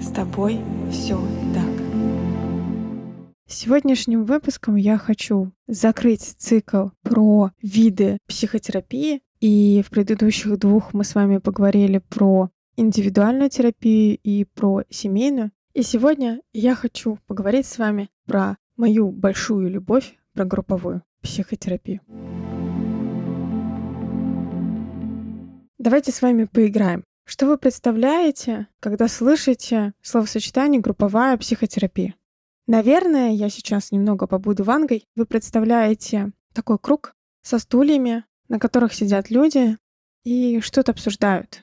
С тобой все так. Сегодняшним выпуском я хочу закрыть цикл про виды психотерапии. И в предыдущих двух мы с вами поговорили про индивидуальную терапию и про семейную. И сегодня я хочу поговорить с вами про мою большую любовь, про групповую психотерапию. Давайте с вами поиграем. Что вы представляете, когда слышите словосочетание «групповая психотерапия»? Наверное, я сейчас немного побуду вангой. Вы представляете такой круг со стульями, на которых сидят люди и что-то обсуждают.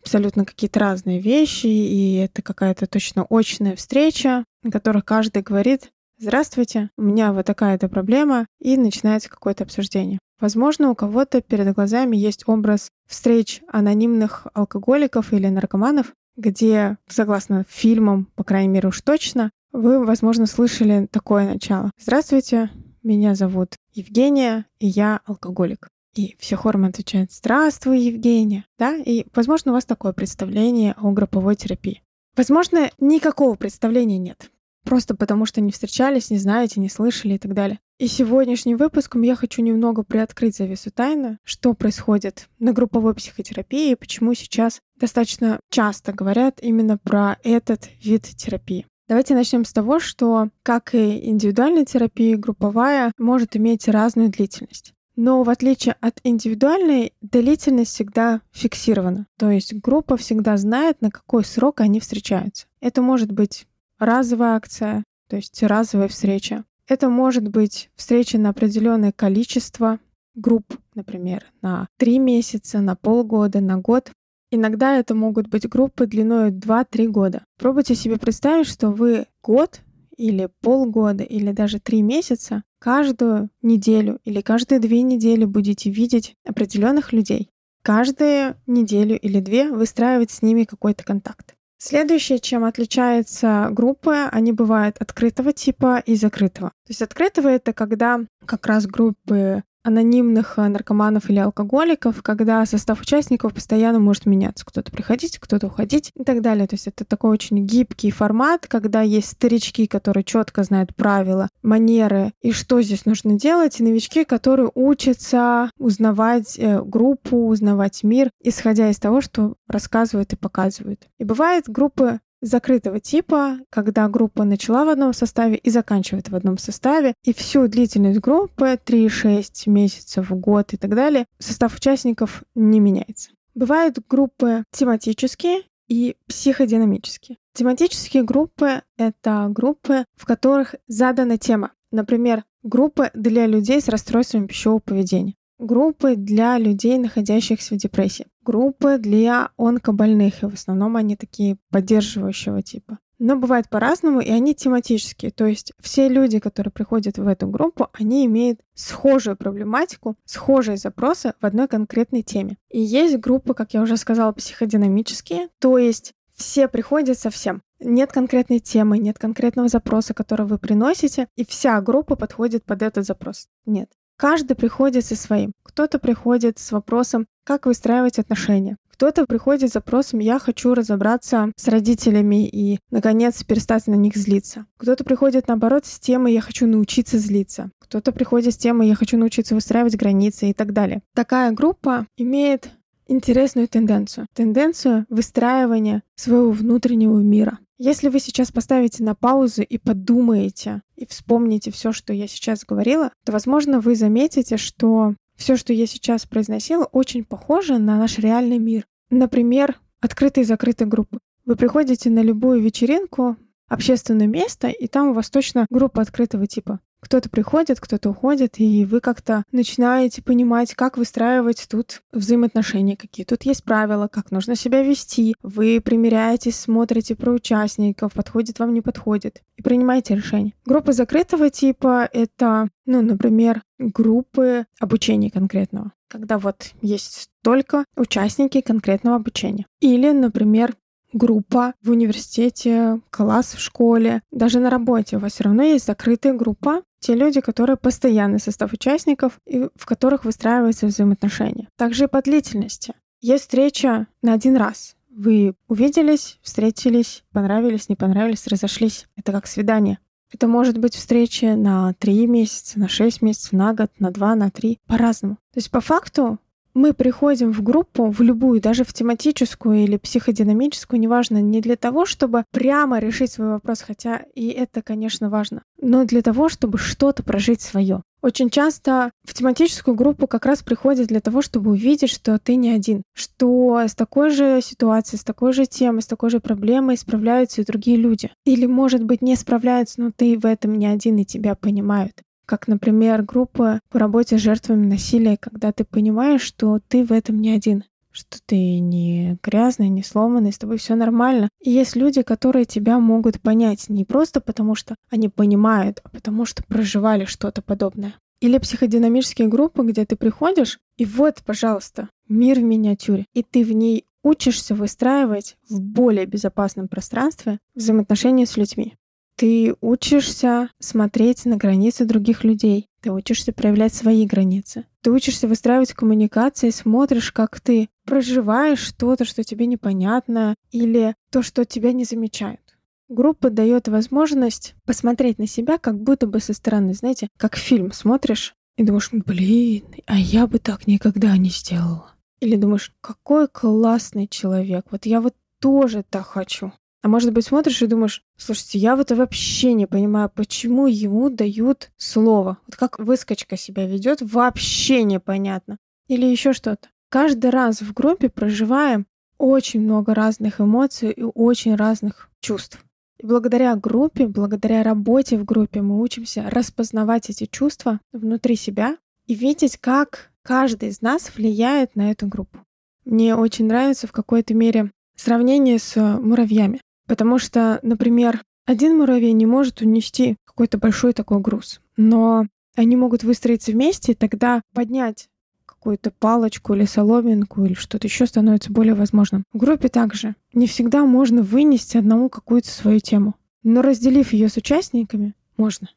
Абсолютно какие-то разные вещи, и это какая-то точно очная встреча, на которой каждый говорит «Здравствуйте, у меня вот такая-то проблема», и начинается какое-то обсуждение. Возможно, у кого-то перед глазами есть образ встреч анонимных алкоголиков или наркоманов, где, согласно фильмам, по крайней мере уж точно, вы, возможно, слышали такое начало. Здравствуйте, меня зовут Евгения, и я алкоголик. И все хором отвечают «Здравствуй, Евгения!» Да? И, возможно, у вас такое представление о групповой терапии. Возможно, никакого представления нет. Просто потому, что не встречались, не знаете, не слышали и так далее. И сегодняшним выпуском я хочу немного приоткрыть завесу тайны, что происходит на групповой психотерапии и почему сейчас достаточно часто говорят именно про этот вид терапии. Давайте начнем с того, что, как и индивидуальная терапия, групповая может иметь разную длительность. Но в отличие от индивидуальной, длительность всегда фиксирована. То есть группа всегда знает, на какой срок они встречаются. Это может быть разовая акция, то есть разовая встреча. Это может быть встреча на определенное количество групп, например, на три месяца, на полгода, на год. Иногда это могут быть группы длиной 2-3 года. Пробуйте себе представить, что вы год или полгода или даже три месяца каждую неделю или каждые две недели будете видеть определенных людей. Каждую неделю или две выстраивать с ними какой-то контакт. Следующее, чем отличается группы, они бывают открытого типа и закрытого. То есть открытого это когда как раз группы анонимных э, наркоманов или алкоголиков, когда состав участников постоянно может меняться. Кто-то приходить, кто-то уходить и так далее. То есть это такой очень гибкий формат, когда есть старички, которые четко знают правила, манеры и что здесь нужно делать, и новички, которые учатся узнавать э, группу, узнавать мир, исходя из того, что рассказывают и показывают. И бывают группы закрытого типа, когда группа начала в одном составе и заканчивает в одном составе, и всю длительность группы 3-6 месяцев, год и так далее, состав участников не меняется. Бывают группы тематические и психодинамические. Тематические группы — это группы, в которых задана тема. Например, группы для людей с расстройством пищевого поведения группы для людей, находящихся в депрессии, группы для онкобольных, и в основном они такие поддерживающего типа. Но бывает по-разному, и они тематические. То есть все люди, которые приходят в эту группу, они имеют схожую проблематику, схожие запросы в одной конкретной теме. И есть группы, как я уже сказала, психодинамические, то есть все приходят со всем. Нет конкретной темы, нет конкретного запроса, который вы приносите, и вся группа подходит под этот запрос. Нет. Каждый приходит со своим. Кто-то приходит с вопросом, как выстраивать отношения. Кто-то приходит с запросом «я хочу разобраться с родителями и, наконец, перестать на них злиться». Кто-то приходит, наоборот, с темой «я хочу научиться злиться». Кто-то приходит с темой «я хочу научиться выстраивать границы» и так далее. Такая группа имеет интересную тенденцию. Тенденцию выстраивания своего внутреннего мира. Если вы сейчас поставите на паузу и подумаете, и вспомните все, что я сейчас говорила, то, возможно, вы заметите, что все, что я сейчас произносила, очень похоже на наш реальный мир. Например, открытые и закрытые группы. Вы приходите на любую вечеринку, общественное место, и там у вас точно группа открытого типа. Кто-то приходит, кто-то уходит, и вы как-то начинаете понимать, как выстраивать тут взаимоотношения какие. Тут есть правила, как нужно себя вести. Вы примеряетесь, смотрите про участников, подходит вам, не подходит, и принимаете решение. Группа закрытого типа — это, ну, например, группы обучения конкретного когда вот есть только участники конкретного обучения. Или, например, группа в университете, класс в школе, даже на работе у вас все равно есть закрытая группа, те люди, которые постоянный состав участников и в которых выстраиваются взаимоотношения. Также и по длительности. Есть встреча на один раз. Вы увиделись, встретились, понравились, не понравились, разошлись. Это как свидание. Это может быть встреча на три месяца, на шесть месяцев, на год, на два, на три, по-разному. То есть по факту мы приходим в группу, в любую, даже в тематическую или психодинамическую, неважно, не для того, чтобы прямо решить свой вопрос, хотя и это, конечно, важно, но для того, чтобы что-то прожить свое. Очень часто в тематическую группу как раз приходят для того, чтобы увидеть, что ты не один, что с такой же ситуацией, с такой же темой, с такой же проблемой справляются и другие люди. Или, может быть, не справляются, но ты в этом не один и тебя понимают как, например, группа по работе с жертвами насилия, когда ты понимаешь, что ты в этом не один, что ты не грязный, не сломанный, с тобой все нормально. И есть люди, которые тебя могут понять не просто потому, что они понимают, а потому что проживали что-то подобное. Или психодинамические группы, где ты приходишь, и вот, пожалуйста, мир в миниатюре, и ты в ней учишься выстраивать в более безопасном пространстве взаимоотношения с людьми. Ты учишься смотреть на границы других людей. Ты учишься проявлять свои границы. Ты учишься выстраивать коммуникации, смотришь, как ты проживаешь что-то, что тебе непонятно, или то, что тебя не замечают. Группа дает возможность посмотреть на себя как будто бы со стороны, знаете, как фильм смотришь и думаешь, блин, а я бы так никогда не сделала. Или думаешь, какой классный человек, вот я вот тоже так хочу. А может быть, смотришь и думаешь, слушайте, я в это вообще не понимаю, почему ему дают слово. Вот как выскочка себя ведет, вообще непонятно. Или еще что-то. Каждый раз в группе проживаем очень много разных эмоций и очень разных чувств. И благодаря группе, благодаря работе в группе мы учимся распознавать эти чувства внутри себя и видеть, как каждый из нас влияет на эту группу. Мне очень нравится в какой-то мере сравнение с муравьями. Потому что, например, один муравей не может унести какой-то большой такой груз, но они могут выстроиться вместе, и тогда поднять какую-то палочку или соломинку или что-то еще становится более возможным. В группе также не всегда можно вынести одному какую-то свою тему, но разделив ее с участниками, можно.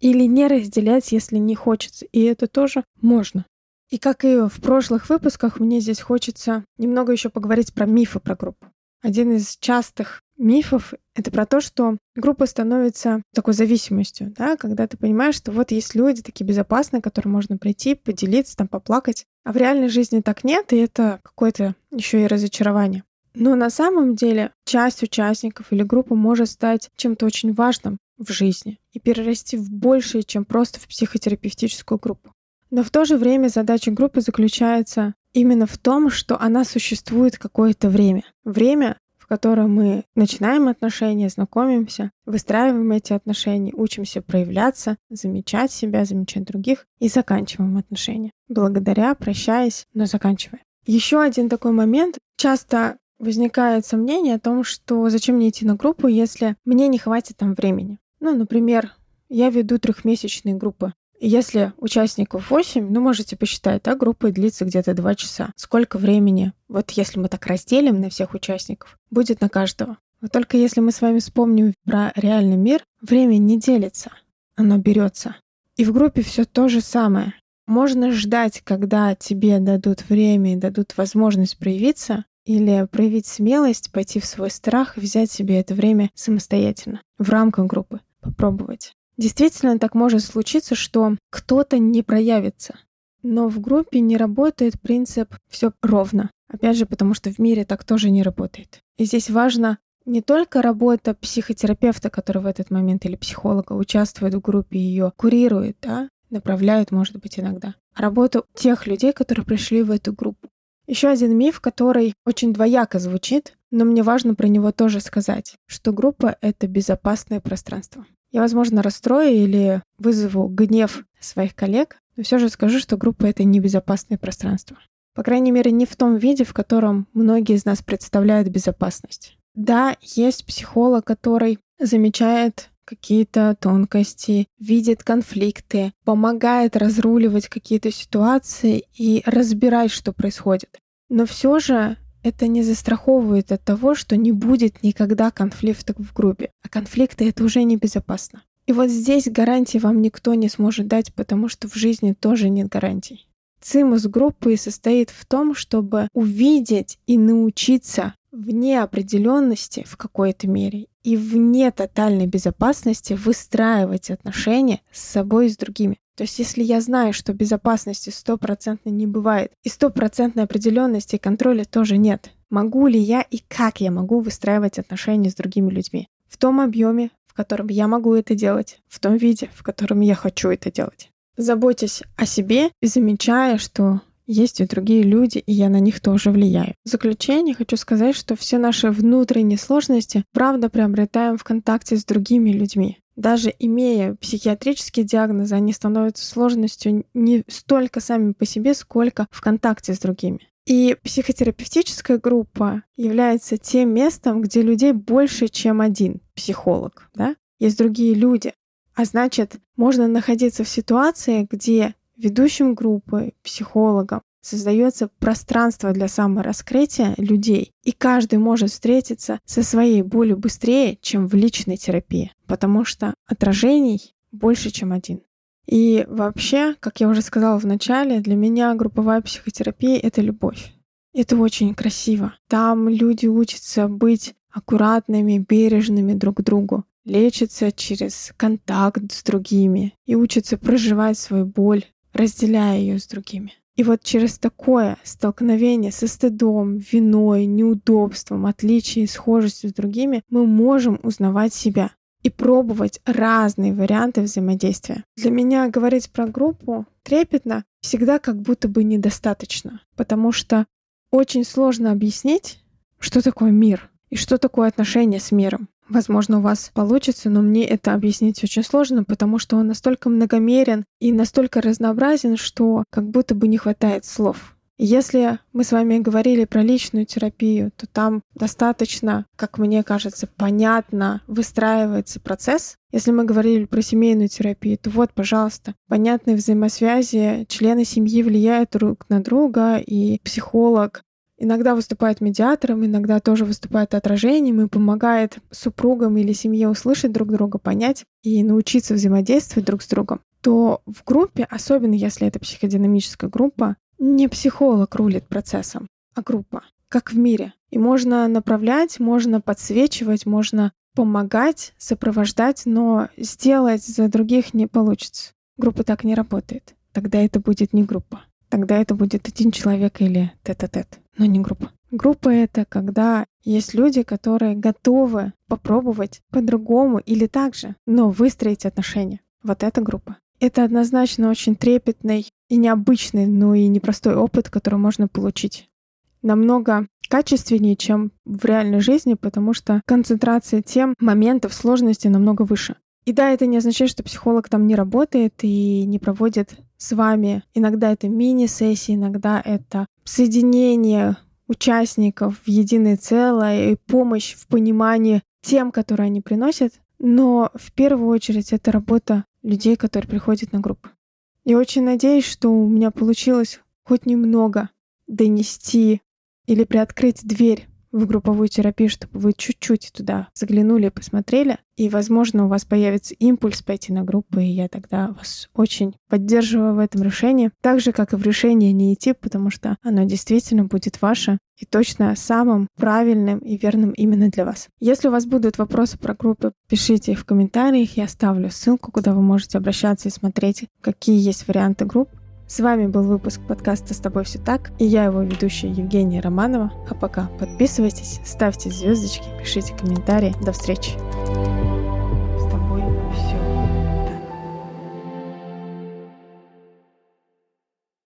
Или не разделять, если не хочется, и это тоже можно. И как и в прошлых выпусках, мне здесь хочется немного еще поговорить про мифы про группу. Один из частых мифов — это про то, что группа становится такой зависимостью, да, когда ты понимаешь, что вот есть люди такие безопасные, к которым можно прийти, поделиться, там, поплакать. А в реальной жизни так нет, и это какое-то еще и разочарование. Но на самом деле часть участников или группа может стать чем-то очень важным в жизни и перерасти в большее, чем просто в психотерапевтическую группу. Но в то же время задача группы заключается именно в том, что она существует какое-то время. Время, котором мы начинаем отношения, знакомимся, выстраиваем эти отношения, учимся проявляться, замечать себя, замечать других и заканчиваем отношения. Благодаря, прощаясь, но заканчивая. Еще один такой момент. Часто возникает сомнение о том, что зачем мне идти на группу, если мне не хватит там времени. Ну, например, я веду трехмесячные группы если участников 8, ну, можете посчитать, да, группа длится где-то 2 часа. Сколько времени, вот если мы так разделим на всех участников, будет на каждого. Вот только если мы с вами вспомним про реальный мир, время не делится, оно берется. И в группе все то же самое. Можно ждать, когда тебе дадут время и дадут возможность проявиться, или проявить смелость, пойти в свой страх и взять себе это время самостоятельно, в рамках группы, попробовать. Действительно, так может случиться, что кто-то не проявится. Но в группе не работает принцип «все ровно». Опять же, потому что в мире так тоже не работает. И здесь важно не только работа психотерапевта, который в этот момент или психолога участвует в группе, ее курирует, да, направляет, может быть, иногда, а работа тех людей, которые пришли в эту группу. Еще один миф, который очень двояко звучит, но мне важно про него тоже сказать, что группа — это безопасное пространство. Я, возможно, расстрою или вызову гнев своих коллег, но все же скажу, что группа — это небезопасное пространство. По крайней мере, не в том виде, в котором многие из нас представляют безопасность. Да, есть психолог, который замечает какие-то тонкости, видит конфликты, помогает разруливать какие-то ситуации и разбирать, что происходит. Но все же это не застраховывает от того, что не будет никогда конфликтов в группе. А конфликты — это уже небезопасно. И вот здесь гарантии вам никто не сможет дать, потому что в жизни тоже нет гарантий. Цимус группы состоит в том, чтобы увидеть и научиться вне определенности в какой-то мере и вне тотальной безопасности выстраивать отношения с собой и с другими. То есть если я знаю, что безопасности стопроцентно не бывает, и стопроцентной определенности и контроля тоже нет, могу ли я и как я могу выстраивать отношения с другими людьми? В том объеме, в котором я могу это делать, в том виде, в котором я хочу это делать. Заботьтесь о себе замечая, что есть и другие люди, и я на них тоже влияю. В заключение хочу сказать, что все наши внутренние сложности правда приобретаем в контакте с другими людьми. Даже имея психиатрические диагнозы, они становятся сложностью не столько сами по себе, сколько в контакте с другими. И психотерапевтическая группа является тем местом, где людей больше, чем один психолог. Да? Есть другие люди. А значит, можно находиться в ситуации, где ведущим группы, психологом, создается пространство для самораскрытия людей, и каждый может встретиться со своей болью быстрее, чем в личной терапии, потому что отражений больше, чем один. И вообще, как я уже сказала в начале, для меня групповая психотерапия — это любовь. Это очень красиво. Там люди учатся быть аккуратными, бережными друг к другу, лечатся через контакт с другими и учатся проживать свою боль, разделяя ее с другими. И вот через такое столкновение со стыдом, виной, неудобством, отличием, схожестью с другими мы можем узнавать себя и пробовать разные варианты взаимодействия. Для меня говорить про группу трепетно всегда как будто бы недостаточно, потому что очень сложно объяснить, что такое мир и что такое отношение с миром. Возможно, у вас получится, но мне это объяснить очень сложно, потому что он настолько многомерен и настолько разнообразен, что как будто бы не хватает слов. Если мы с вами говорили про личную терапию, то там достаточно, как мне кажется, понятно выстраивается процесс. Если мы говорили про семейную терапию, то вот, пожалуйста, понятные взаимосвязи, члены семьи влияют друг на друга, и психолог иногда выступает медиатором, иногда тоже выступает отражением и помогает супругам или семье услышать друг друга, понять и научиться взаимодействовать друг с другом, то в группе, особенно если это психодинамическая группа, не психолог рулит процессом, а группа, как в мире. И можно направлять, можно подсвечивать, можно помогать, сопровождать, но сделать за других не получится. Группа так не работает. Тогда это будет не группа. Тогда это будет один человек или тет-а-тет но не группа. Группа — это когда есть люди, которые готовы попробовать по-другому или так же, но выстроить отношения. Вот эта группа. Это однозначно очень трепетный и необычный, но и непростой опыт, который можно получить. Намного качественнее, чем в реальной жизни, потому что концентрация тем, моментов, сложности намного выше. И да, это не означает, что психолог там не работает и не проводит с вами. Иногда это мини-сессии, иногда это соединение участников в единое целое и помощь в понимании тем, которые они приносят. Но в первую очередь это работа людей, которые приходят на группу. Я очень надеюсь, что у меня получилось хоть немного донести или приоткрыть дверь в групповую терапию, чтобы вы чуть-чуть туда заглянули и посмотрели. И, возможно, у вас появится импульс пойти на группу, и я тогда вас очень поддерживаю в этом решении. Так же, как и в решении не идти, потому что оно действительно будет ваше и точно самым правильным и верным именно для вас. Если у вас будут вопросы про группы, пишите их в комментариях, я оставлю ссылку, куда вы можете обращаться и смотреть, какие есть варианты групп. С вами был выпуск подкаста «С тобой все так» и я его ведущая Евгения Романова. А пока подписывайтесь, ставьте звездочки, пишите комментарии. До встречи!